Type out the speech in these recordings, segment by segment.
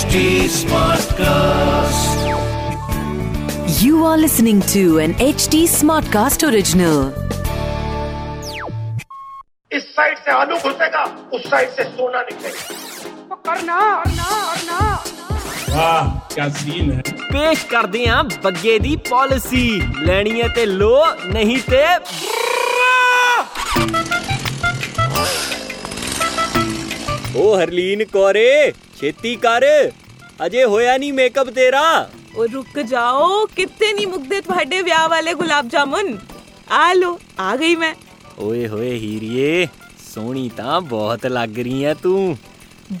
HD Smartcast. You are listening to an HD Smartcast original. इस side से आलू घुसेगा उस साइड से सोना निकलेगा करना करना करना वाह क्या सीन है पेश कर दिया बग्गे दी पॉलिसी लेनी है ते लो नहीं ते ਓ ਹਰਲੀਨ ਕੋਰੇ ਛੇਤੀ ਕਰ। ਅਜੇ ਹੋਇਆ ਨਹੀਂ ਮੇਕਅਪ ਤੇਰਾ। ਉਹ ਰੁਕ ਜਾਓ ਕਿੱਥੇ ਨਹੀਂ ਮੁੱਕਦੇ ਤੁਹਾਡੇ ਵਿਆਹ ਵਾਲੇ ਗੁਲਾਬ ਜਾਮੁਨ। ਆ ਲੋ ਆ ਗਈ ਮੈਂ। ਓਏ ਹੋਏ ਹੀਰੀਏ ਸੋਹਣੀ ਤਾਂ ਬਹੁਤ ਲੱਗ ਰਹੀ ਐ ਤੂੰ।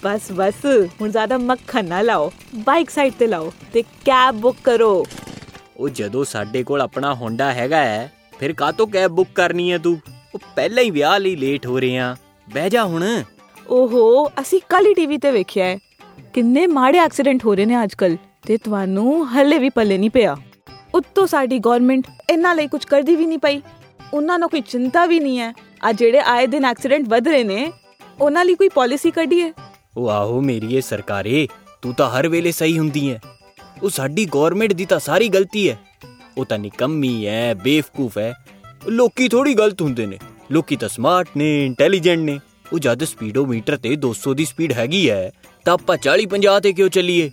ਬਸ ਬਸ ਹੁਣ ਜ਼ਿਆਦਾ ਮੱਖਣ ਨਾ ਲਾਓ। ਬਾਈਕ ਸਾਈਡ ਤੇ ਲਾਓ ਤੇ ਕੈਬ ਬੁੱਕ ਕਰੋ। ਉਹ ਜਦੋਂ ਸਾਡੇ ਕੋਲ ਆਪਣਾ ਹੋਂਡਾ ਹੈਗਾ ਹੈ ਫਿਰ ਕਾਹਤੋਂ ਕੈਬ ਬੁੱਕ ਕਰਨੀ ਐ ਤੂੰ? ਉਹ ਪਹਿਲਾਂ ਹੀ ਵਿਆਹ ਲਈ ਲੇਟ ਹੋ ਰਹੇ ਆ। ਬਹਿ ਜਾ ਹੁਣ। ਓਹੋ, ਅਸੀਂ ਕੱਲ ਹੀ ਟੀਵੀ ਤੇ ਵੇਖਿਆ ਹੈ। ਕਿੰਨੇ ਮਾੜੇ ਐਕਸੀਡੈਂਟ ਹੋ ਰਹੇ ਨੇ ਅੱਜਕੱਲ ਤੇ ਤੁਹਾਨੂੰ ਹੱਲੇ ਵੀ ਪੱਲੇ ਨਹੀਂ ਪਿਆ। ਉੱਤੋਂ ਸਾਡੀ ਗਵਰਨਮੈਂਟ ਇਹਨਾਂ ਲਈ ਕੁਝ ਕਰਦੀ ਵੀ ਨਹੀਂ ਪਈ। ਉਹਨਾਂ ਨੂੰ ਕੋਈ ਚਿੰਤਾ ਵੀ ਨਹੀਂ ਹੈ। ਆ ਜਿਹੜੇ ਆਏ ਦਿਨ ਐਕਸੀਡੈਂਟ ਵਧ ਰਹੇ ਨੇ, ਉਹਨਾਂ ਲਈ ਕੋਈ ਪਾਲਿਸੀ ਕੱਢੀ ਹੈ ਉਹ ਆਹੋ ਮੇਰੀ ਇਹ ਸਰਕਾਰੇ, ਤੂੰ ਤਾਂ ਹਰ ਵੇਲੇ ਸਹੀ ਹੁੰਦੀ ਐ। ਉਹ ਸਾਡੀ ਗਵਰਨਮੈਂਟ ਦੀ ਤਾਂ ਸਾਰੀ ਗਲਤੀ ਐ। ਉਹ ਤਾਂ ਨਿਕੰਮੀ ਐ, ਬੇਵਕੂਫ ਐ। ਲੋਕੀ ਥੋੜੀ ਗਲਤ ਹੁੰਦੇ ਨੇ। ਲੋਕੀ ਤਾਂ ਸਮਾਰਟ ਨੇ ਇੰਟੈਲੀਜੈਂਟ ਨੇ। ਉਹ ਜਦ ਸਪੀਡੋਮੀਟਰ ਤੇ 200 ਦੀ ਸਪੀਡ ਹੈਗੀ ਐ, ਤਾਂ ਆਪਾਂ 40 50 ਤੇ ਕਿਉਂ ਚੱਲੀਏ?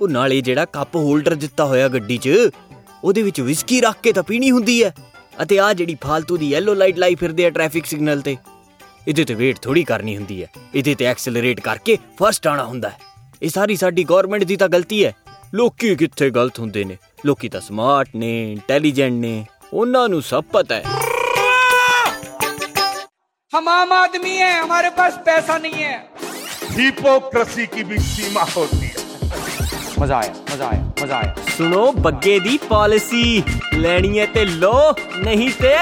ਉਹ ਨਾਲੇ ਜਿਹੜਾ ਕੱਪ ਹੋਲਡਰ ਦਿੱਤਾ ਹੋਇਆ ਗੱਡੀ 'ਚ, ਉਹਦੇ ਵਿੱਚ ਵਿਸਕੀ ਰੱਖ ਕੇ ਤਾਂ ਪੀਣੀ ਹੁੰਦੀ ਐ। ਅਤੇ ਆ ਜਿਹੜੀ ਫਾਲਤੂ ਦੀ ਯੈਲੋ ਲਾਈਟ ਲਾਈ ਫਿਰਦੇ ਆ ਟ੍ਰੈਫਿਕ ਸਿਗਨਲ ਤੇ। ਇਹਦੇ ਤੇ ਵੇਟ ਥੋੜੀ ਕਰਨੀ ਹੁੰਦੀ ਹੈ ਇਹਦੇ ਤੇ ਐਕਸਲਰੇਟ ਕਰਕੇ ਫਸਟ ਆਣਾ ਹੁੰਦਾ ਹੈ ਇਹ ਸਾਰੀ ਸਾਡੀ ਗਵਰਨਮੈਂਟ ਦੀ ਤਾਂ ਗਲਤੀ ਹੈ ਲੋਕੀ ਕਿੱਥੇ ਗਲਤ ਹੁੰਦੇ ਨੇ? ਲੋਕੀ ਤਾਂ ਸਮਾਰਟ ਨੇ ਇੰਟੈਲੀਜੈਂਟ ਨੇ। ਉਹਨਾਂ ਨੂੰ ਸਭ ਪਤਾ ਹੈ हम आम आदमी हैं हमारे पास पैसा नहीं है। हिपोक्रेसी की भी सीमा होती है। मज़ा आया मज़ा आया मज़ा आया। सुनो बग्गे दी पॉलिसी लेनी है ते लो नहीं ते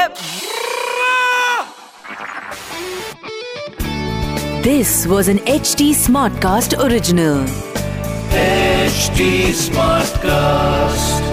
this was an H T Smartcast original H Smartcast